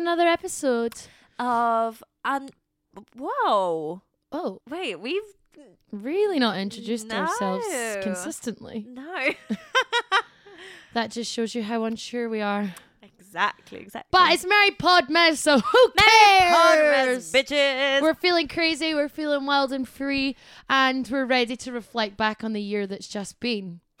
another episode. of un. Whoa! Oh, Wait, we've really not introduced ourselves consistently. no. That just shows you how unsure we are. exactly, exactly. But it's Merry Podmas, so who Podmas, cares? bitches. We're feeling crazy, we're feeling wild and free, and we're ready to reflect back on the year that's just been.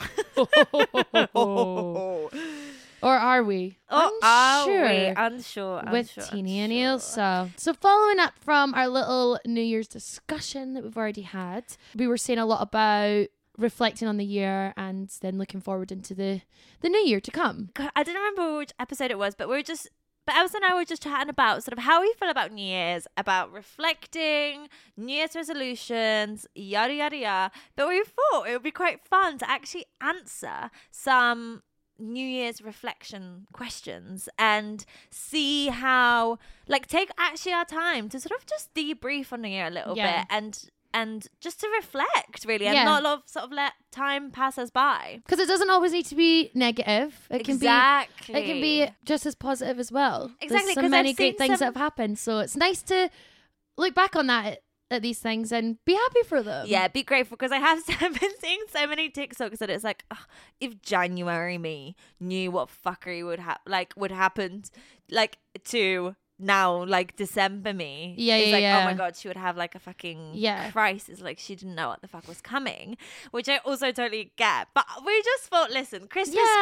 oh, Or are we? oh are Unsure. we? Unsure. with unsure, Tini and unsure. Ailsa. So following up from our little New Year's discussion that we've already had, we were saying a lot about reflecting on the year and then looking forward into the the new year to come. God, I don't remember which episode it was, but we were just. But Ailsa and I were just chatting about sort of how we feel about New Year's, about reflecting, New Year's resolutions, yada yada yada. But we thought it would be quite fun to actually answer some New Year's reflection questions and see how, like, take actually our time to sort of just debrief on the year a little Yeah. bit and and just to reflect really, and Yeah. not love sort of let time pass us by. Because it doesn't always need to be negative. It can exactly. be it can be just as positive as well. Exactly, There's so 'cause I've many great things some- that have happened. So it's nice to look back on that at these things and be happy for them. Yeah, be grateful because I have been seeing so many TikToks that it's like, ugh, if January me knew what fuckery would have like would happen, like to now like December me. Yeah, it's yeah, like, yeah. Oh my god, she would have like a fucking Yeah. crisis. Like she didn't know what the fuck was coming, which I also totally get. But we just thought, listen, Christmas Yeah.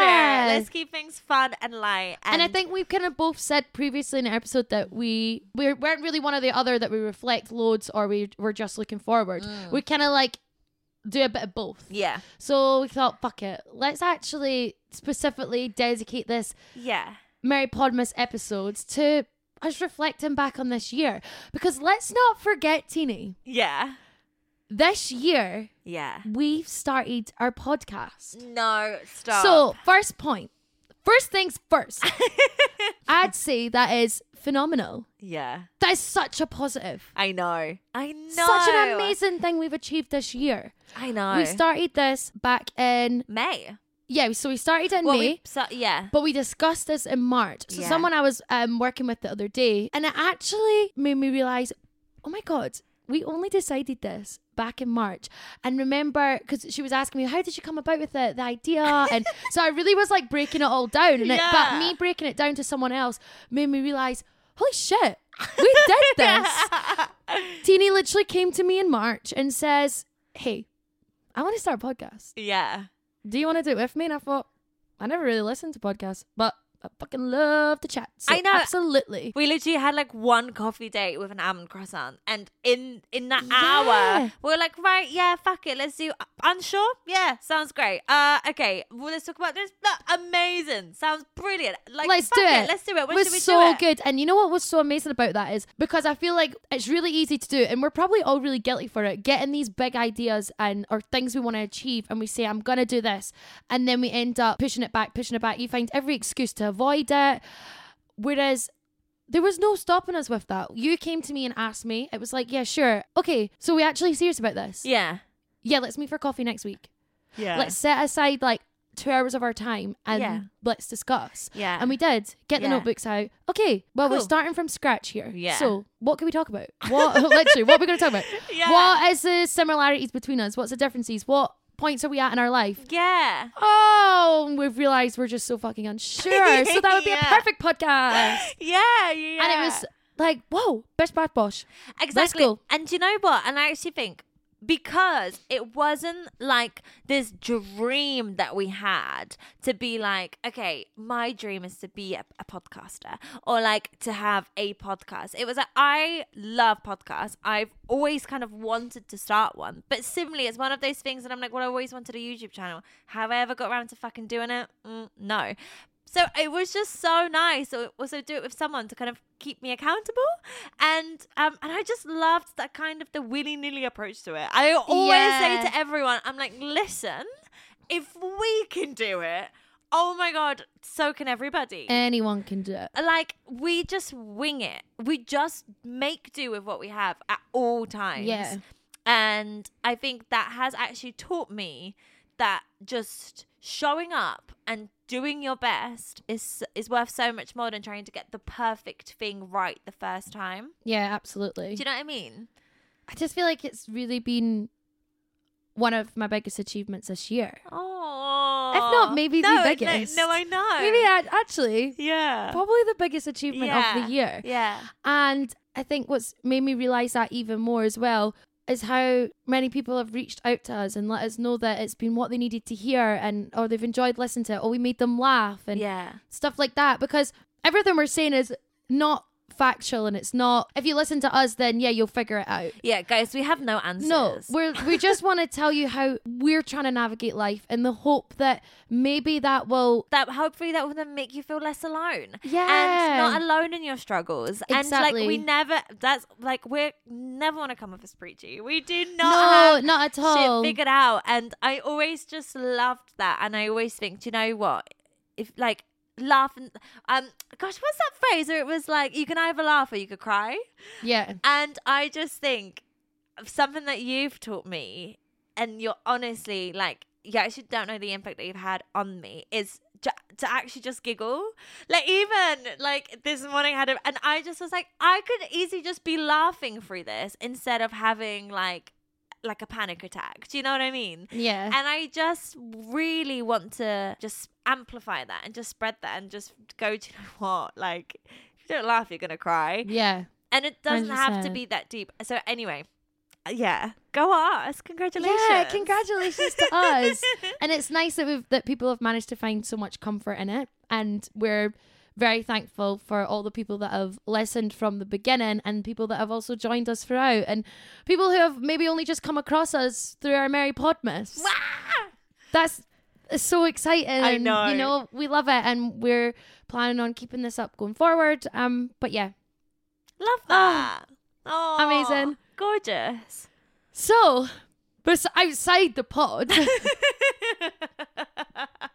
spirit. Let's keep things fun and light. And, I think we've kind of both said previously in the episode that we we weren't really one or the other that we reflect loads or we were just looking forward. Mm. We kind of like do a bit of both. yeah, So we thought, fuck it, let's actually specifically dedicate this yeah, Merry Podmas episodes to us reflecting back on this year because let's not forget, Tini, yeah, this year yeah. we've started our podcast. No, stop. So first point, first things first. I'd say that is phenomenal. yeah. That is such a positive. I know. I know. Such an amazing thing we've achieved this year. I know. We started this back in May. Yeah, so we started in Well, May. we, so, yeah. But we discussed this in March. So Yeah. someone I was um, working with the other day, and it actually made me realize, oh my god, we only decided this back in March. And remember, because she was asking me, how did you come about with the, the idea? And so I really was like breaking it all down. And it, but me breaking it down to someone else made me realize, holy shit, we did this. Tini literally came to me in March and says, hey, I want to start a podcast yeah. Do you want to do it with me? And I thought, I never really listened to podcasts, but I fucking love to chat. So I know. Absolutely. We literally had like one coffee date with an almond croissant, and in in that Yeah. hour, we are like, right, yeah, fuck it, let's do. Unsure, yeah, sounds great. Uh, okay, well, let's talk about this. No, amazing, sounds brilliant. Like, Let's fuck do it. Let's do it. When should we so do it? good. And you know what was so amazing about that is because I feel like it's really easy to do, and we're probably all really guilty for it. Getting these big ideas and or things we want to achieve, and we say, I'm gonna do this, and then we end up pushing it back, pushing it back. You find every excuse to avoid it. Whereas there was no stopping us with that. You came to me and asked me. It was like, yeah, sure. Okay, so we actually serious about this. Yeah, Yeah, let's meet for coffee next week. yeah. Let's set aside like two hours of our time and Yeah. let's discuss. yeah. And we did get the Yeah. notebooks out. Okay, well, we're starting from scratch here. Yeah. So, what can we talk about? What, literally, what are we going to talk about? yeah. What is the similarities between us? What's the differences? What points are we at in our life? Yeah. Oh, we've realized we're just so fucking unsure. so, that would be Yeah. a perfect podcast. Yeah, yeah. And it was like, whoa, best bash, bosh. Exactly. go. And do you know what? And I actually think because it wasn't like this dream that we had to be like, okay, my dream is to be a, a podcaster or like to have a podcast. It was like, I love podcasts. I've always kind of wanted to start one. But similarly, it's one of those things that I'm like, well, I always wanted a YouTube channel. Have I ever got around to fucking doing it? Mm, no. So it was just so nice to also do it with someone to kind of keep me accountable, and um, and I just loved that kind of the willy nilly approach to it. I always Yeah. say to everyone, I'm like, listen, if we can do it, oh my god, so can everybody. Anyone can do it. like we just wing it. We just make do with what we have at all times. Yeah. And I think that has actually taught me that just showing up and doing your best is is worth so much more than trying to get the perfect thing right the first time. Yeah, absolutely. Do you know what I mean? I just feel like it's really been one of my biggest achievements this year. Oh, If not, maybe the no, no- biggest. No, I know. Maybe actually yeah, probably the biggest achievement of the year. yeah, And I think what's made me realize that even more as well is how many people have reached out to us and let us know that it's been what they needed to hear and or they've enjoyed listening to it or we made them laugh and yeah. stuff like that because everything we're saying is not factual and it's not if you listen to us then yeah you'll figure it out Yeah, guys, we have no answers. no we're we just want to tell you how we're trying to navigate life in the hope that maybe that will that hopefully that will then make you feel less alone. Yeah. And not alone in your struggles. Exactly. And like we never that's like we're never want to come off as preachy. We do not no not at all shit figured out. And I always just loved that. And I always think, do you know what? If like laugh and um gosh, what's that phrase where it was like you can either laugh or you could cry? yeah And I just think of something that you've taught me, and you're honestly like, you actually don't know the impact that you've had on me, is to, to actually just giggle. Like, even like this morning, I had a, and I just was like, I could easily just be laughing through this instead of having like, like a panic attack. Do you know what I mean? yeah And I just really want to just amplify that and just spread that and just go, do you know what? Like, if you don't laugh, you're going to cry yeah and it doesn't have to be that deep. So anyway, uh, yeah, go us. Congratulations. Yeah, congratulations to us. And it's nice that we've that people have managed to find so much comfort in it. And we're very thankful for all the people that have listened from the beginning and people that have also joined us throughout and people who have maybe only just come across us through our Merry Podmas. That's so exciting. I know. You know, we love it and we're planning on keeping this up going forward. Um but yeah. Love that. Oh, amazing. Gorgeous. So but outside the pod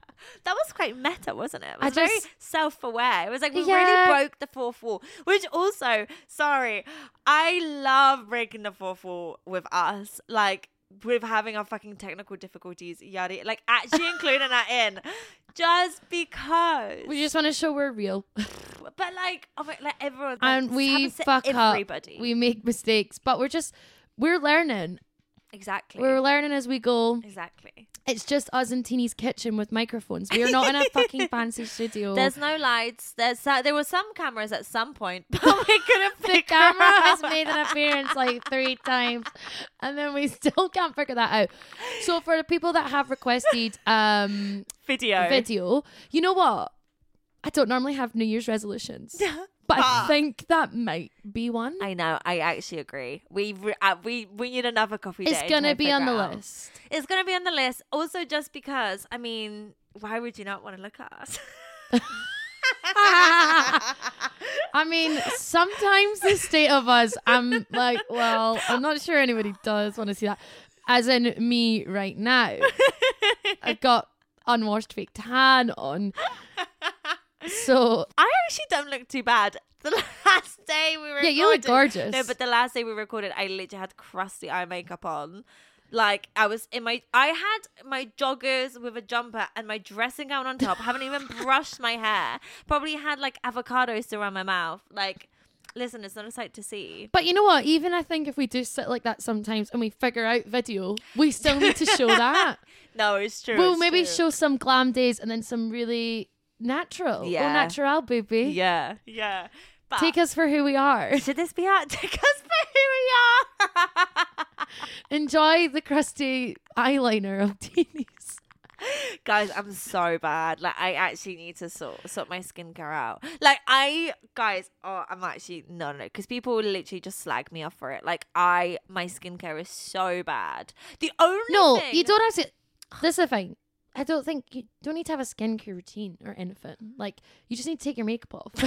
that was quite meta, wasn't it? It I was very self-aware. It was like we Yeah. really broke the fourth wall. Which also, sorry, I love breaking the fourth wall with us. Like with having our fucking technical difficulties, yada. Like actually including that in, just because. we just want to show we're real. but like, oh my, like everyone. Like, and we fuck everybody. up. We make mistakes, but we're just we're learning. Exactly. We're learning as we go. exactly. It's just us in Tini's kitchen with microphones. We are not in a fucking fancy studio. There's no lights. There's uh, there were some cameras at some point, but we couldn't the figure camera has made an appearance like three times, and then we still can't figure that out. So for the people that have requested um video. video, you know what? I don't normally have New Year's resolutions, but I Ah. think that might be one. I know. I actually agree. We re- uh, we we need another coffee. It's date gonna to be on the out. list. It's gonna be on the list. Also, just because I mean, why would you not want to look at us? I mean, sometimes the state of us, I'm like, well, I'm not sure anybody does want to see that. As in me right now. I've got unwashed fake tan on. So, I actually don't look too bad. The last day we recorded, yeah, you look gorgeous. No, but the last day we recorded, I literally had crusty eye makeup on. Like I was in my, I had my joggers with a jumper and my dressing gown on top. haven't even brushed my hair. Probably had like avocados around my mouth. Like, listen, it's not a sight to see. But you know what? Even I think if we do sit like that sometimes and we figure out video, we still need to show that. No, it's true. we'll it's maybe true. show some glam days and then some really natural. Yeah. Natural, baby. Yeah, yeah. But Take us for who we are. should this be our take us for who we are? Enjoy the crusty eyeliner of Tini's. guys i'm so bad like i actually need to sort sort my skincare out like i guys oh i'm actually no no because people will literally just slag me off for it like i my skincare is so bad the only No, thing- you don't have to. This is the thing. I don't think you don't need to have a skincare routine or anything. Mm-hmm. Like you just need to take your makeup off.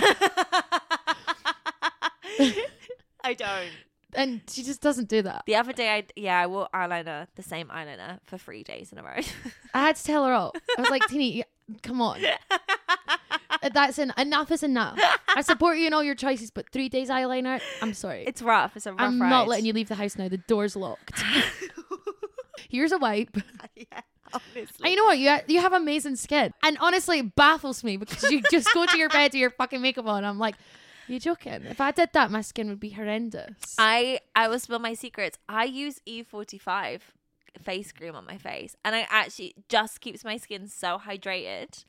i don't and she just doesn't do that. the other day i yeah i wore eyeliner the same eyeliner for three days in a row I had to tell her off. I was like, Tini, come on. That's en- enough is enough. I support you in all your choices, but three days eyeliner, I'm sorry. it's rough it's a rough I'm ride. not letting you leave the house now. The door's locked. Here's a wipe. yeah. Honestly. You know what? You ha- you have amazing skin, and honestly, it baffles me because you just go to your bed with your fucking makeup on. I'm like, you joking? If I did that, my skin would be horrendous. I I will spill my secrets. I use E45 face cream on my face, and it actually just keeps my skin so hydrated.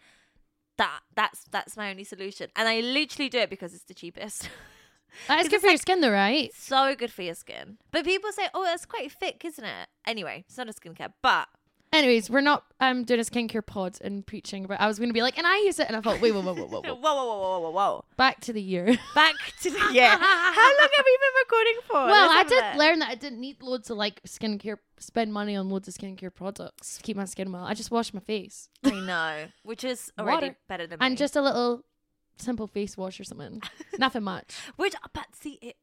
That that's that's my only solution, and I literally do it because it's the cheapest. that is it's good for your skin, though, right? so good for your skin. But people say, "Oh, that's quite thick, isn't it?" Anyway, it's not a skincare, but Anyways, we're not um doing a skincare pod and preaching about. I was going to be like, and I use it, and I thought, wait, whoa, whoa, whoa, whoa, whoa, whoa. whoa, whoa, whoa, whoa. Back to the year. Back to the yeah. How long have we been recording for? well, I did look. learn that I didn't need loads of like skincare, spend money on loads of skincare products to keep my skin well. I just wash my face I know, which is already Water. better than me. and just a little simple face wash or something. Nothing much. which, but see it.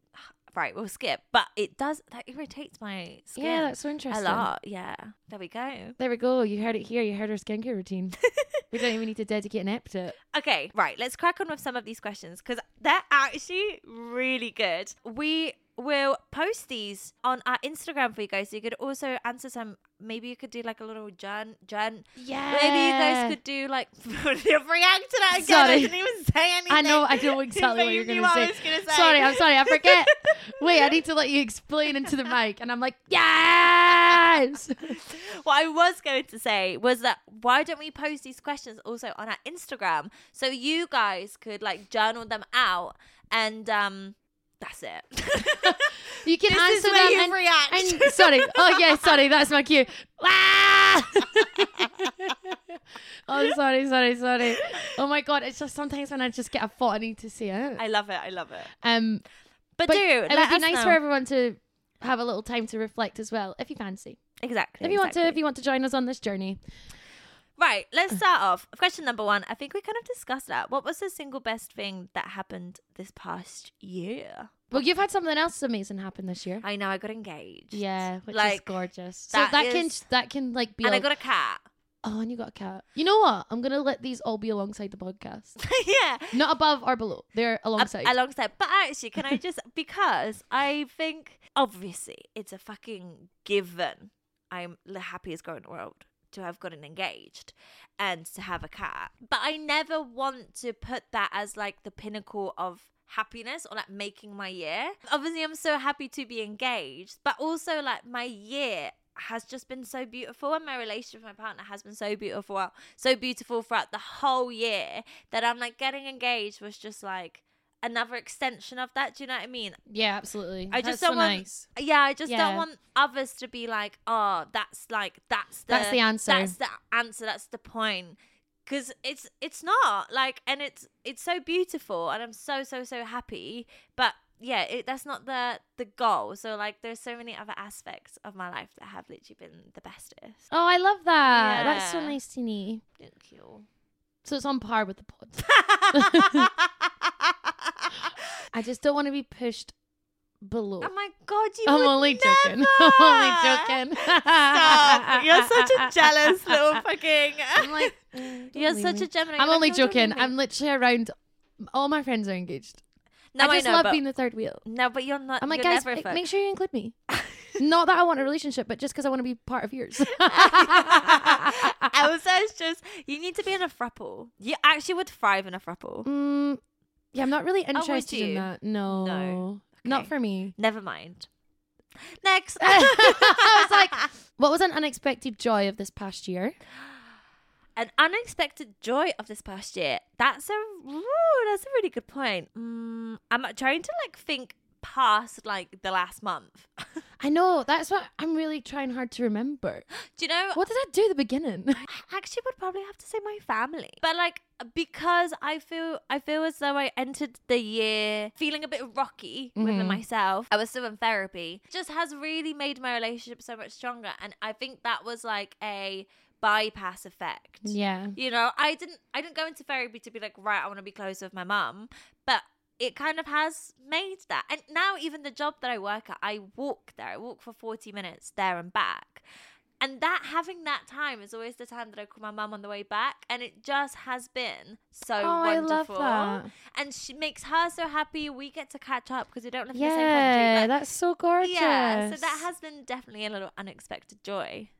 Right, we'll skip. But it does that irritates my skin. Yeah, that's so interesting. a lot. Yeah, there we go. There we go. You heard it here. You heard our skincare routine. we don't even need to dedicate an ep to it. Okay, right. Let's crack on with some of these questions because they're actually really good. We will post these on our Instagram for you guys. So you could also answer some. Maybe you could do like a little journ. journ. Yeah. Maybe you guys could do like react to that again. Sorry. I didn't even say anything. I know. I know exactly what you you're knew going what to I say. was gonna say. Sorry, I'm sorry. I forget. Wait, I need to let you explain into the mic, and I'm like, yes. What I was going to say was that why don't we post these questions also on our Instagram so you guys could like journal them out and um that's it. You can this answer them and, react. and sorry. Oh yeah, sorry. That's my cue. Ah! oh, sorry, sorry, sorry. Oh my god, it's just sometimes when I just get a thought, I need to say it. I love it. I love it. Um, But, but do it would be nice know. for everyone to have a little time to reflect as well, if you fancy. exactly. If you want to, if you want to join us on this journey. Right, let's start off. Question number one. I think we kind of discussed that. What was the single best thing that happened this past year? Well, you've had something else amazing happen this year. I know I got engaged. Yeah, which is Like, gorgeous. So that that, can that can like be. And I got a cat. Oh, and you got a cat. You know what? I'm gonna let these all be alongside the podcast, yeah. not above or below. They're alongside. Ab- alongside. But actually, can I just because I think obviously it's a fucking given. I'm the happiest girl in the world to have gotten engaged and to have a cat. But I never want to put that as like the pinnacle of happiness or like making my year. Obviously, I'm so happy to be engaged, but also like my year has just been so beautiful and my relationship with my partner has been so beautiful so beautiful throughout the whole year that I'm like getting engaged was just like another extension of that. Do you know what I mean? yeah, absolutely. I just That's don't want- nice. Yeah, I just Yeah. don't want others to be like, oh, that's like that's the That's the answer. That's the answer. That's the point. Because it's it's not like, and it's it's so beautiful, and I'm so so so happy. But yeah, it, that's not the the goal. So like, there's so many other aspects of my life that have literally been the bestest. Oh, I love that. That's so Yeah. nice, Tini. Thank you. So it's on par with the pod. I just don't want to be pushed below. oh my god, you I'm only never. joking. I'm only joking. Stop. You're such a jealous little fucking. I'm like, mm, You're such me. a Gemini. I'm You're only like, joking. I'm literally around. All my friends are engaged. No, I just know, love but, being the third wheel. No, but you're not. I'm like, guys, never make- sure you include me. Not that I want a relationship, but just because I want to be part of yours. Ailsa is just you need to be in a throuple. You actually would thrive in a throuple. Mm, yeah, I'm not really would interested in that. No, No. not for me. Never mind. Next. I was like, what was an unexpected joy of this past year? An unexpected joy of this past year. That's a ooh, that's a really good point. Mm, I'm trying to like think past like the last month. I know that's what I'm really trying hard to remember. Do you know? What did I do at the beginning? I actually would probably have to say my family. But like because I feel I feel as though I entered the year feeling a bit rocky within Mhm. myself. I was still in therapy. Just has really made my relationship so much stronger and I think that was like a bypass effect. yeah, You know, I didn't I didn't go into therapy to be like, right, I want to be close with my mum, but it kind of has made that. And now even the job that I work at, I walk there. I walk for 40 minutes there and back. And that having that time is always the time that I call my mum on the way back. And it just has been so oh, I love wonderful. that. And she makes her so happy. We get to catch up because we don't live in the same country. Yeah, Like, that's so gorgeous. yeah. So that has been definitely a little unexpected joy.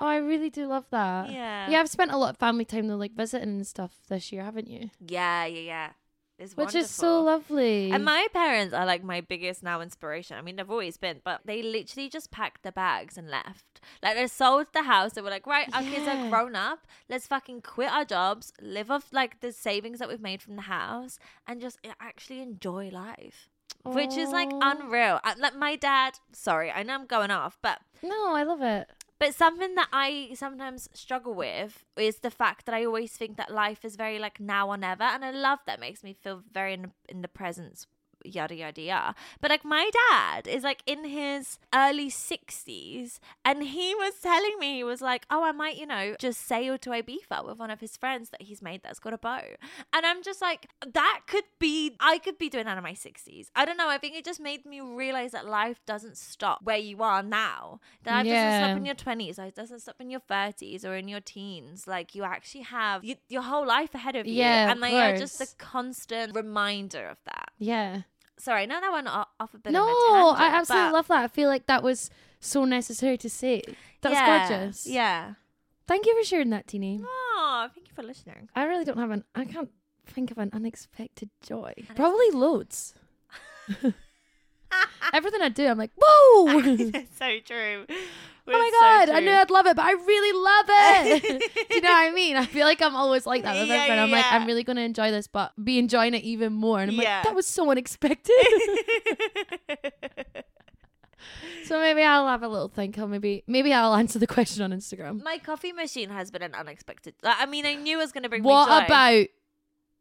Oh, I really do love that. Yeah. Yeah, I've spent a lot of family time though, like visiting and stuff this year, haven't you? Yeah, yeah, yeah. It's Which is so lovely. And my parents are like my biggest now inspiration. I mean, they've always been, but they literally just packed their bags and left. Like they sold the house. They were like, right, our kids are grown up. Let's fucking quit our jobs, live off like the savings that we've made from the house, and just actually enjoy life. Which is like unreal. Like my dad. Sorry, I know I'm going off, but No, I love it. But something that I sometimes struggle with is the fact that I always think that life is very like now or never, and I love that makes me feel very in, in the presence. Yada yada yada. But like my dad is like in his early sixties, and he was telling me he was like, "Oh, I might, you know, just sail to Ibiza with one of his friends that he's made that's got a boat." And I'm just like, that could be, I could be doing that in my sixties. I don't know. I think it just made me realize that life doesn't stop where you are now. That life doesn't stop in your 20s it doesn't stop in your 30s or in your teens like you actually have you, your whole life ahead of you Yeah, and they are just a constant reminder of that Yeah. Sorry now that went off a bit No, of a tangent, I absolutely love that. I feel like that was so necessary to say. That was Yeah, gorgeous. yeah Thank you for sharing that, Tini. oh thank you for listening I really don't have an. I can't think of an unexpected joy. Probably loads. Everything I do, I'm like, whoa! so true Oh my god, I knew I'd love it, but I really love it. Do you know what I mean? I feel like I'm always like that with Yeah, everyone. I'm like. I'm really gonna enjoy this, but be enjoying it even more. And I'm Yeah. like, that was so unexpected. so maybe I'll have a little think. I'll maybe maybe I'll answer the question on Instagram. my coffee machine has been an unexpected i mean i knew it was going to bring What about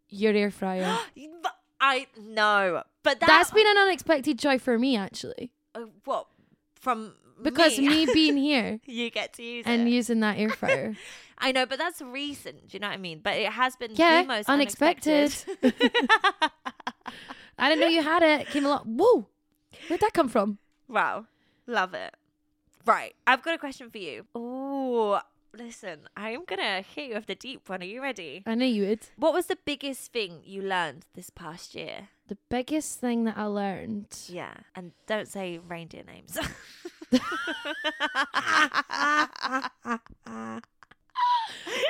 your air fryer? I know but that, That's been an unexpected joy for me actually. uh, what from Because me, being here you get to use it and it using that air fryer. I know, but that's recent. Do you know what I mean? But it has been Yeah, the most unexpected. I didn't know you had it. Came along. Whoa. Where'd that come from? wow, love it. Right, I've got a question for you. Oh, listen, I'm gonna hit you with the deep one. Are you ready? I know you would. What was the biggest thing you learned this past year? The biggest thing that I learned. Yeah, and don't say reindeer names.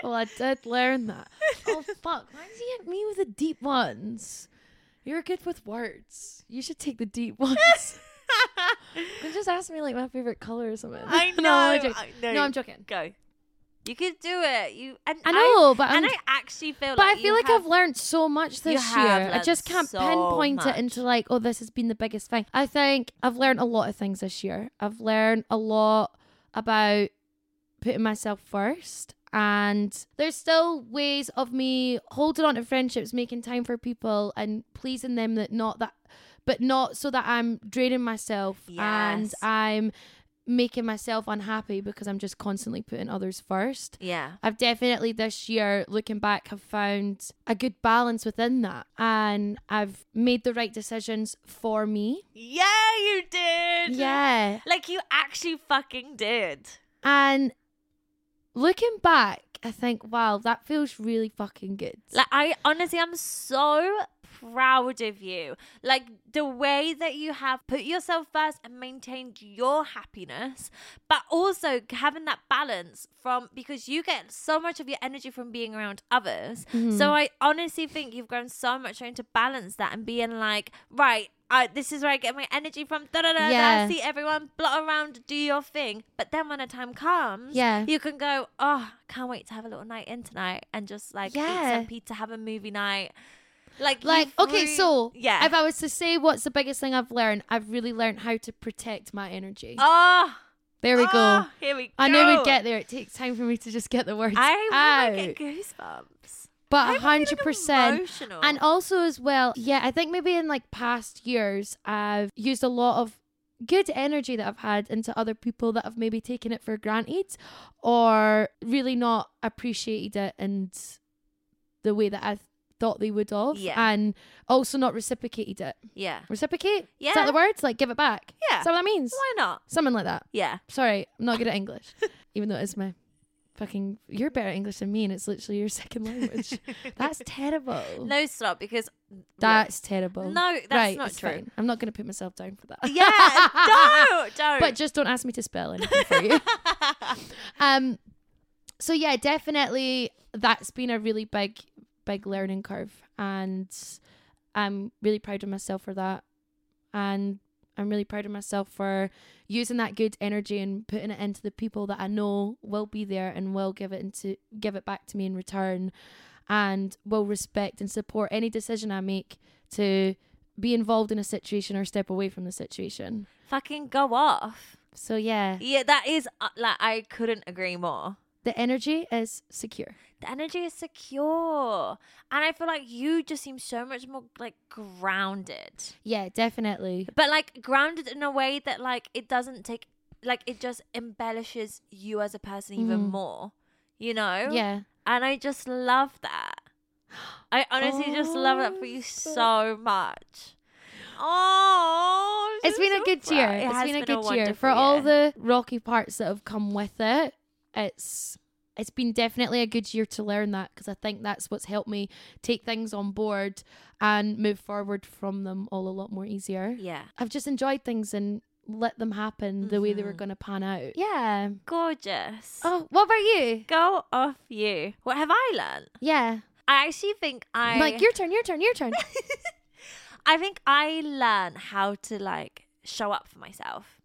Well, I did learn that. Oh fuck! Why does he hit me with the deep ones? You're good with words. You should take the deep ones. You just ask me like my favorite color or something. I know. no, I'm joking. I know. No, I'm joking. Go. You could do it. You and I know, but I'm and I actually feel But like I feel like have, I've learned so much this year. I just can't so pinpoint much. it into like, oh, this has been the biggest thing. I think I've learned a lot of things this year. I've learned a lot about putting myself first. And there's still ways of me holding on to friendships, making time for people and pleasing them that not that but not so that I'm draining myself and I'm making myself unhappy because I'm just constantly putting others first. Yeah. I've definitely this year, looking back, have found a good balance within that. And I've made the right decisions for me. Yeah, you did. Yeah. Like you actually fucking did. And looking back, I think, wow, that feels really fucking good. Like I honestly I'm so proud of you. Like the way that you have put yourself first and maintained your happiness, but also having that balance from because you get so much of your energy from being around others. Mm-hmm. So I honestly think you've grown so much trying to balance that and being like, right, I, this is where I get my energy from. Da da da. Yeah. See everyone blot around, do your thing. But then when a time comes, Yeah. you can go. Oh, can't wait to have a little night in tonight and just like eat Yeah. some pizza, have a movie night. Like, like, okay, re- so yeah. if I was to say what's the biggest thing I've learned, I've really learned how to protect my energy. oh, there we go. oh, Here we go. I knew we'd get there. It takes time for me to just get the words I out. might get goosebumps. but a hundred percent. And also as well, yeah, I think maybe in like past years I've used a lot of good energy that I've had into other people that have maybe taken it for granted or really not appreciated it and the way that I thought they would have Yeah. and also not reciprocated it. yeah, Reciprocate? Yeah. Is that the word? Like give it back? yeah. Is that what that means? Why not? Something like that. Yeah. Sorry, I'm not good at English. even though it's my fucking you're better at English than me and it's literally your second language. That's terrible. No, stop because That's terrible. No, that's right, not true. fine. I'm not going to put myself down for that. Yeah, don't, don't. But just don't ask me to spell anything for you. Um, so yeah, definitely that's been a really big, big learning curve, and I'm really proud of myself for that, and I'm really proud of myself for using that good energy and putting it into the people that I know will be there and will give it into give it back to me in return, and will respect and support any decision I make to be involved in a situation or step away from the situation. Fucking go off. So yeah, Yeah, that is uh, like I couldn't agree more. The energy is secure. The energy is secure, and I feel like you just seem so much more like grounded. Yeah, definitely. but like grounded in a way that like it doesn't take like it just embellishes you as a person even Mhm. more you know Yeah. and i just love that i honestly just love that for you so much oh It's been a good year. It It's has been a good year. For all the rocky parts that have come with it, it's it's been definitely a good year to learn that because I think that's what's helped me take things on board and move forward from them all a lot more easier. yeah I've just enjoyed things and let them happen the way they were Mhm. going to pan out. Yeah. gorgeous Oh, what about you? go off you what have i learned Yeah. i actually think i Like your turn, your turn, your turn. I think I learned how to like show up for myself.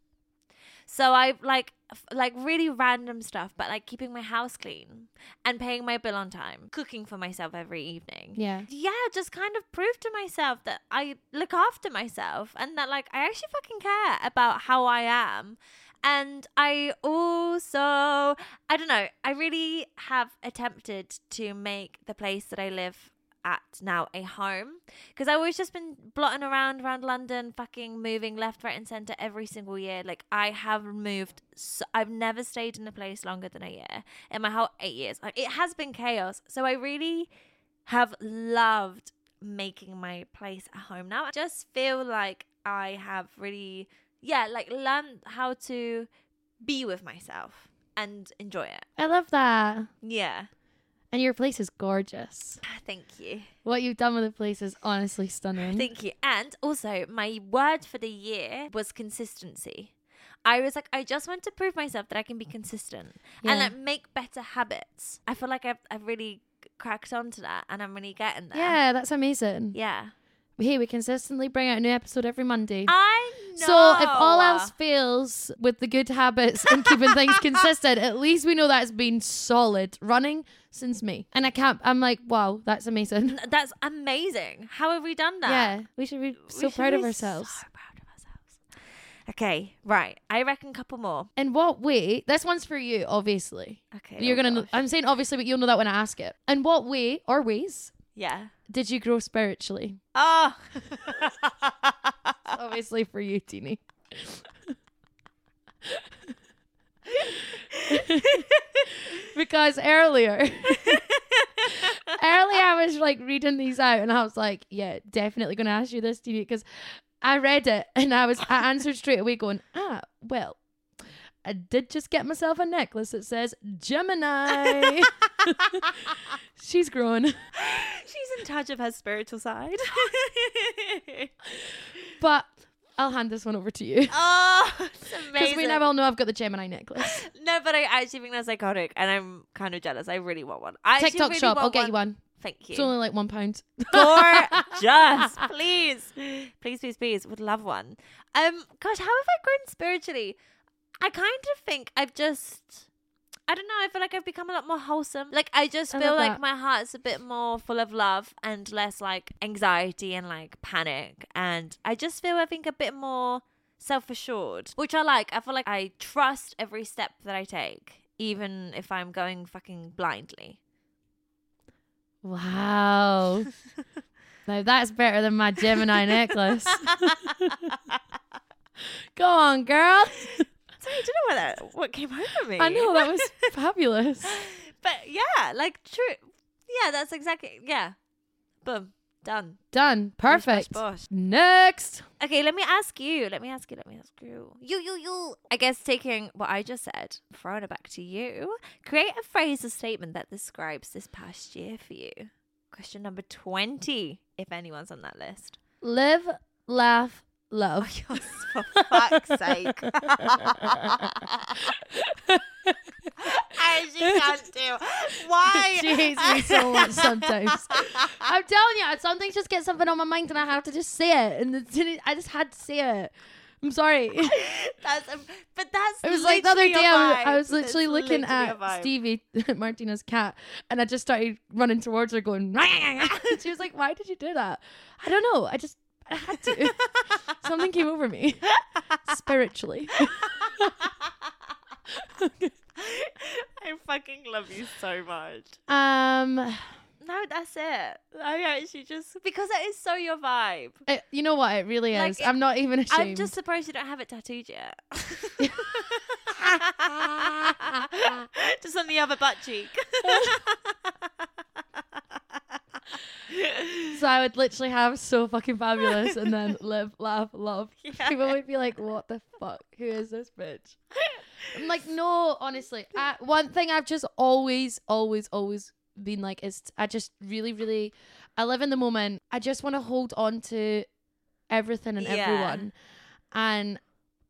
So I like like really random stuff, but like keeping my house clean and paying my bill on time, cooking for myself every evening. yeah. Yeah, just kind of prove to myself that I look after myself and that like I actually fucking care about how I am. And I also, I don't know, I really have attempted to make the place that I live at now a home because I've always just been blotting around around London, fucking moving left, right, and center every single year. Like I have moved, so I've never stayed in a place longer than a year in my whole eight years. Like it has been chaos. So I really have loved making my place a home now. I just feel like I have really, yeah, like learned how to be with myself and enjoy it. I love that. Yeah. And your place is gorgeous. Ah, thank you. What you've done with the place is honestly stunning. Thank you. And also, my word for the year was consistency. I was like, I just want to prove myself that I can be consistent and like make better habits. I feel like I've, I've really cracked on to that and I'm really getting there. Yeah, that's amazing. Yeah. Hey, we consistently bring out a new episode every Monday. I know. So if all else fails with the good habits and keeping things consistent, at least we know that's been solid running since May. And I can't. I'm like, wow, that's amazing. That's amazing. How have we done that? Yeah, we should be so should proud of ourselves. So proud of ourselves. Okay, right. I reckon a couple more. In what way? This one's for you, obviously. Okay. You're oh gonna. Gosh. I'm saying obviously, but you'll know that when I ask it. In what way or ways Yeah. did you grow spiritually? Oh. obviously for you, Tini. because earlier, earlier I was like reading these out, and I was like, "Yeah, definitely going to ask you this, Tini," because I read it and I was I answered straight away, going, "Ah, well." I did just get myself a necklace that says Gemini. She's grown. She's in touch of her spiritual side. But I'll hand this one over to you. oh, it's amazing. Because we now all know I've got the Gemini necklace. no, but I actually think that's iconic, and I'm kind of jealous. I really want one. I TikTok really shop, I'll get you one. Thank you. It's only like one pound. Gorgeous. please. Please, please, please. Would love one. Um, gosh, how have I grown spiritually? I kind of think I've just I don't know, I feel like I've become a lot more wholesome. Like I just I feel like that. my heart's a bit more full of love and less like anxiety and like panic. And I just feel I think a bit more self assured. Which I like. I feel like I trust every step that I take. Even if I'm going fucking blindly. Wow. no, that's better than my Gemini necklace. Go on, girl. Sorry, I don't know what that what came over me. I know that was fabulous. But yeah, like true. Yeah, that's exactly yeah. Boom. Done. Done. Bosh, bosh, Perfect. bosh. Next. Okay, let me ask you. Let me ask you. Let me ask you. You, you, you. I guess taking what I just said, throwing it back to you. Create a phrase or statement that describes this past year for you. Question number 20, if anyone's on that list. Live, laugh, love. Yes, for fuck's sake. I she can't do. Why? she hates me so much sometimes. I'm telling you, some things just get something on my mind and I have to just say it. And the- I just had to say it. I'm sorry. That's a, but that's It was like the other day, I was. I was literally That's looking literally at. Stevie, Martina's cat, and I just started running towards her, going. she was like, "Why did you do that?" I don't know. I just I had to. Something came over me spiritually. I fucking love you so much. Um, No, that's it. I actually just because that is so your vibe. it- you know what? It really Like, is. it- I'm not even ashamed. I'm just surprised you don't have it tattooed yet. just on the other butt cheek. So I would literally have so fucking fabulous, and then live, laugh, love. Yeah. People would be like, "What the fuck? Who is this bitch?" I'm like, no, honestly. I, one thing I've just always, always, always been like is I just really, really, I live in the moment. I just want to hold on to everything and Yeah. everyone, and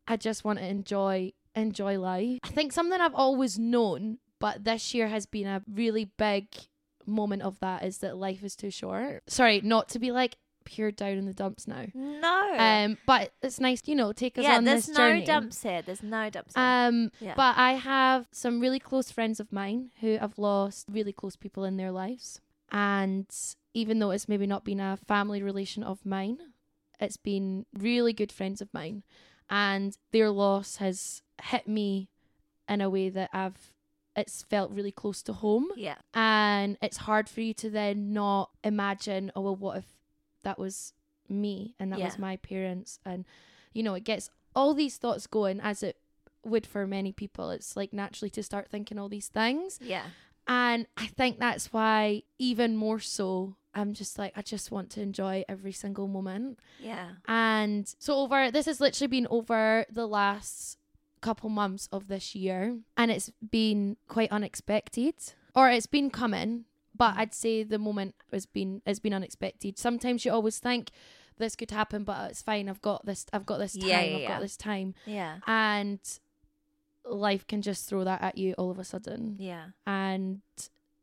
I just want to enjoy enjoy life. I think something I've always known, but this year has been a really big moment of that is that life is too short. Sorry, not to be like pure down in the dumps now. no. Um, but it's nice, you know, take us yeah, on this no journey. There's no dumps here. There's no dumps here. Um, Yeah. but I have some really close friends of mine who have lost really close people in their lives, and even though it's maybe not been a family relation of mine, it's been really good friends of mine, and their loss has hit me in a way that I've it's felt really close to home yeah. and it's hard for you to then not imagine oh well what if that was me and that was my parents and you know it gets all these thoughts going as it would for many people it's like naturally to start thinking all these things Yeah. and i think that's why even more so i'm just like i just want to enjoy every single moment Yeah. and so over this has literally been over the last couple months of this year and it's been quite unexpected or it's been coming but I'd say the moment has been has been unexpected. Sometimes you always think this could happen but it's fine. I've got this I've got this time. Yeah, yeah, I've yeah. got this time. Yeah. And life can just throw that at you all of a sudden Yeah. and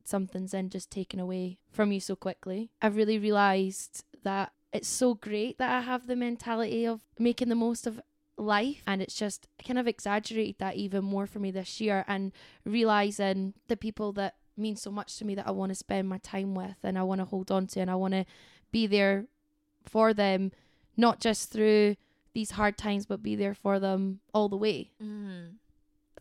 something's then just taken away from you so quickly. I've really realized that it's so great that I have the mentality of making the most of life and it's just kind of exaggerated that even more for me this year and realizing the people that mean so much to me that I want to spend my time with and I want to hold on to and I want to be there for them not just through these hard times but be there for them all the way Mm.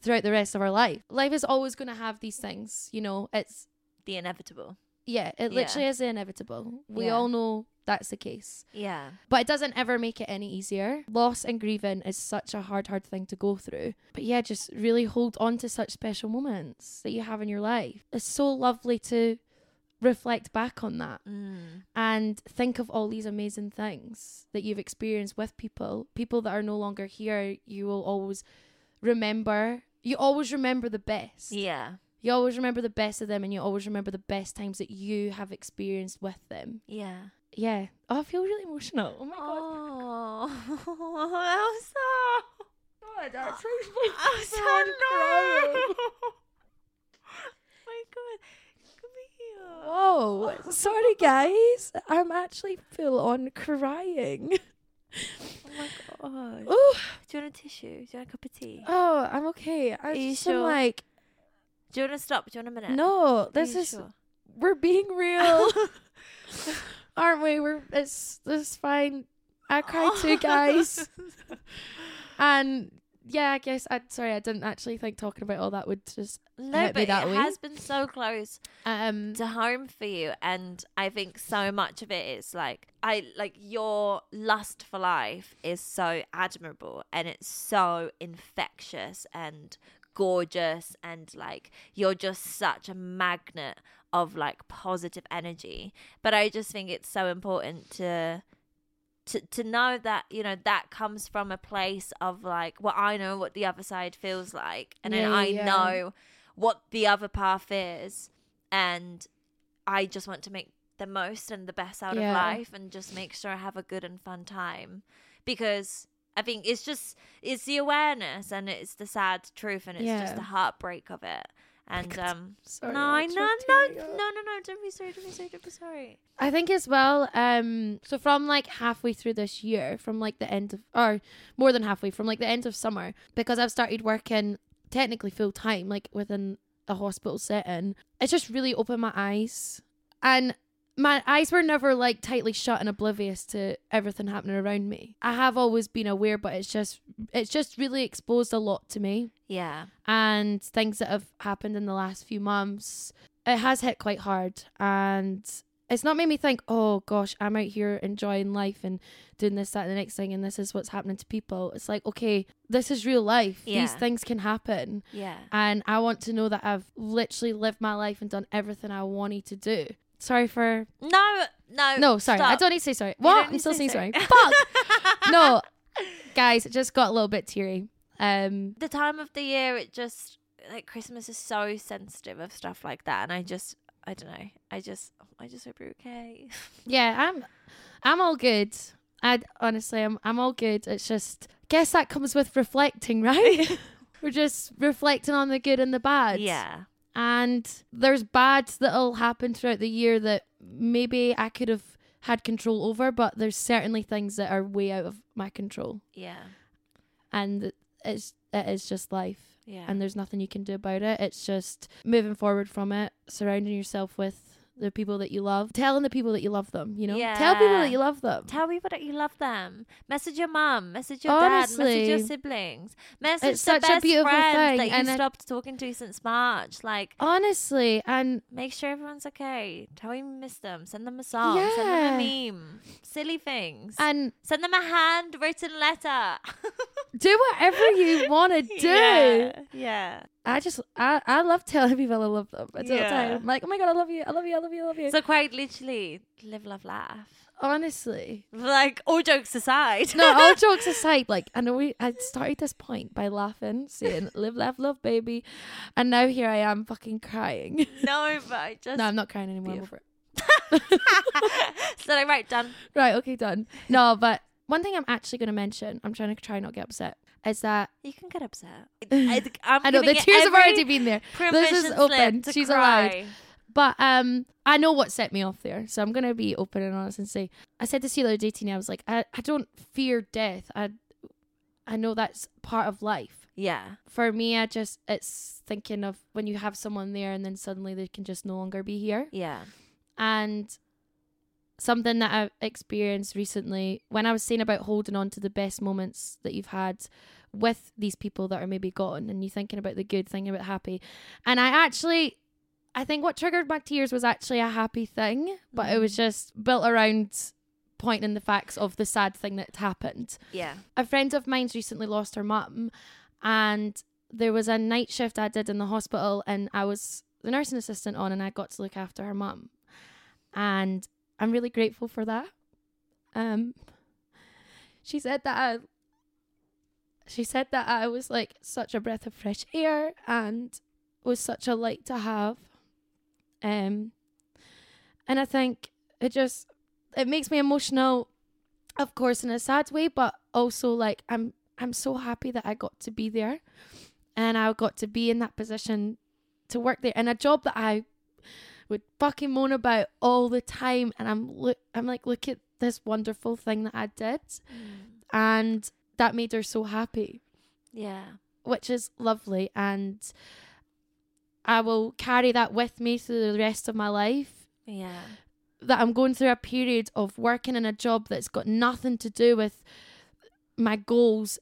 throughout the rest of our life. Life is always going to have these things, you know. It's The inevitable. yeah, it Yeah. literally is inevitable. We Yeah. all know that's the case. Yeah. But it doesn't ever make it any easier. Loss and grieving is such a hard, hard thing to go through. But yeah, just really hold on to such special moments that you have in your life. It's so lovely to reflect back on that Mm. and think of all these amazing things that you've experienced with people, people that are no longer here. You will always remember. You always remember the best. Yeah. You always remember the best of them, and you always remember the best times that you have experienced with them. Yeah. Yeah. Oh, I feel really emotional. Oh my god. Oh, Ailsa. God, that's Ailsa, no. my God. Come here. Whoa. Sorry, guys. I'm actually full on crying. Oh my God. Oh, Do you want a tissue? Do you want a cup of tea? oh, I'm okay. I Are you just am sure? like, Do you want to stop? Do you want a minute? no, this is sure? we're being real, aren't we? We're it's this fine. I cried too, guys. and yeah, I guess I sorry I didn't actually think talking about all that would just No, hit me that it way. has been so close um to home for you, and I think so much of it is like I like your lust for life is so admirable, and it's so infectious and gorgeous, and like you're just such a magnet of like positive energy. But I just think it's so important to to to know that you know that comes from a place of like well I know what the other side feels like and then I yeah. know what the other path is and I just want to make the most and the best out Yeah. of life and just make sure I have a good and fun time because I think it's just it's the awareness and it's the sad truth and it's just the heartbreak of it And God. um, Sorry, no, I no, no, no, no, no, don't be sorry, don't be sorry, don't be sorry. I think as well. Um, so from like halfway through this year, from like the end of, or more than halfway, from like the end of summer, because I've started working technically full time, like within a hospital setting. It's just really opened my eyes, and my eyes were never like tightly shut and oblivious to everything happening around me. I have always been aware, but it's just it's just really exposed a lot to me Yeah, and things that have happened in the last few months, it has hit quite hard. And it's not made me think, oh gosh, I'm out here enjoying life and doing this, that, and the next thing, and this is what's happening to people. It's like, okay, this is real life. Yeah. These things can happen. yeah, And I want to know that I've literally lived my life and done everything I wanted to do. Sorry for no, no, no, sorry. I don't need to say sorry. What? I'm need still to saying say sorry. Fuck. no, guys, it just got a little bit teary. Um, the time of the year it just like christmas is so sensitive of stuff like that and i just i don't know i just i just hope you're okay Yeah, I'm I'm all good. I honestly I'm I'm all good. It's just guess that comes with reflecting, right? We're just reflecting on the good and the bad. yeah And there's bad that'll happen throughout the year that maybe I could have had control over, but there's certainly things that are way out of my control. yeah And it's it is just life. yeah And there's nothing you can do about it. It's just moving forward from it, surrounding yourself with the people that you love, telling the people that you love them, you know? Tell people that you love them. Tell people that you love them. Message your mum. Message your dad. Message your siblings. Message It's the such a best beautiful friends thing, that you I- stopped talking to since March. Like, Honestly, and make sure everyone's okay. Tell them you miss them. Send them a song. Send them a meme. Silly things. and Send them a handwritten letter. do whatever you want to do. Yeah. yeah. I just I, I love telling people I love them at all Yeah. time. I'm like, oh my god, I love you, I love you, I love you, I love you. So quite literally, live, love, laugh. Honestly, Like all jokes aside. no, all jokes aside, like I know we I started this point by laughing, saying live, laugh, love, baby, and now here I am fucking crying. no, but I just. no, I'm not crying anymore. Over it. so like, right, done. Right, okay, done. No, but one thing I'm actually going to mention, I'm trying to try not get upset, is that You can get upset. I, I'm I know the tears have already been there. This is open. She's cry. allowed. But um, I know what set me off there, so I'm gonna be open and honest and say I said to see the other day, Tini, I was like, I, I don't fear death. I I know that's part of life. Yeah. For me, I just it's thinking of when you have someone there and then suddenly they can just no longer be here. Yeah. And something that I've experienced recently when I was saying about holding on to the best moments that you've had with these people that are maybe gone and you thinking about the good, thinking about happy. And I actually I think what triggered my tears was actually a happy thing, but it was mm. just built around pointing the facts of the sad thing that happened Yeah. a friend of mine's recently lost her mum and there was a night shift I did in the hospital and I was the nursing assistant on and I got to look after her mum. And I'm really grateful for that. Um she said that I she said that I was like such a breath of fresh air and was such a light to have. Um and I think it just it makes me emotional of course in a sad way but also like i'm i'm so happy that i got to be there and i got to be in that position to work there in a job that i would fucking moan about all the time and i'm look i'm like look at this wonderful thing that i did mm. and that made her so happy Yeah. which is lovely and i will carry that with me through the rest of my life Yeah. that I'm going through a period of working in a job that's got nothing to do with my goals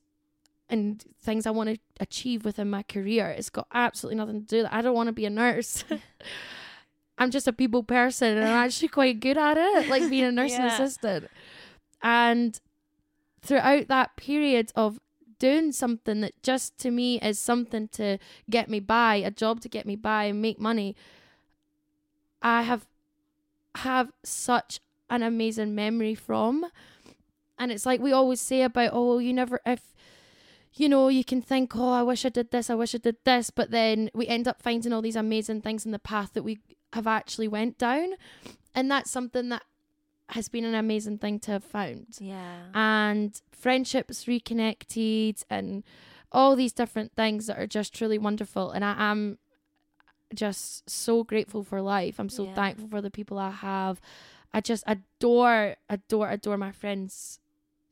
and things I want to achieve within my career. It's got absolutely nothing to do with that. I don't want to be a nurse. I'm just a people person and I'm actually quite good at it, like being a nursing Yeah. assistant. And throughout that period of doing something that just to me is something to get me by, a job to get me by and make money, I have have such an amazing memory from. And it's like we always say about, oh, you never, if, you know, you can think, oh, I wish I did this, I wish I did this, but then we end up finding all these amazing things in the path that we have actually went down. And that's something that has been an amazing thing to have found. Yeah. And friendships reconnected and all these different things that are just truly wonderful. And I am just so grateful for life. I'm so Yeah. thankful for the people I have. I just adore, adore, adore my friends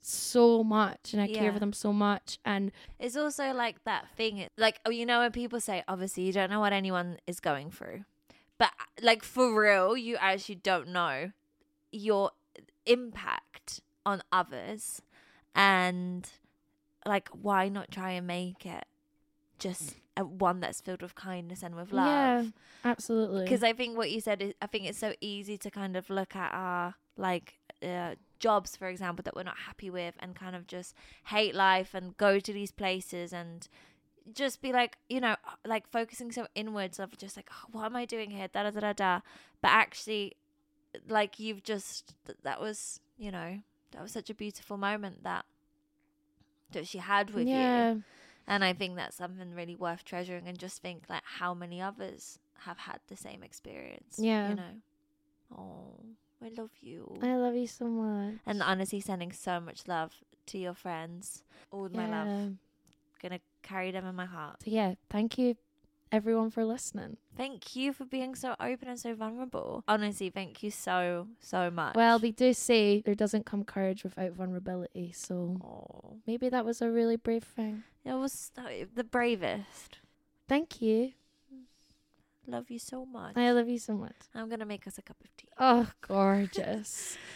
so much and I care for them so much. And It's also like that thing, like oh, you know, when people say, obviously, you don't know what anyone is going through, but like for real, you actually don't know your impact on others, and like, why not try and make it just a one that's filled with kindness and with love? yeah, absolutely. because I think what you said is I think it's so easy to kind of look at our like uh, jobs, for example, that we're not happy with, and kind of just hate life and go to these places and just be like, you know, like focusing so inwards of just like, oh, what am I doing here? Da da da da da. But actually, like you've just that was, you know, that was such a beautiful moment that that she had with yeah. you. And I think that's something really worth treasuring and just think like how many others have had the same experience. Yeah. You know. Oh, I love you. I love you so much. and honestly sending so much love to your friends. All with my love. Gonna carry them in my heart. So yeah, thank you everyone for listening. Thank you for being so open and so vulnerable. Honestly, thank you so, so much. Well, they do say there doesn't come courage without vulnerability, so oh, maybe that was a really brave thing. it was the bravest. Thank you. Love you so much. I love you so much. I'm gonna make us a cup of tea. Oh, gorgeous.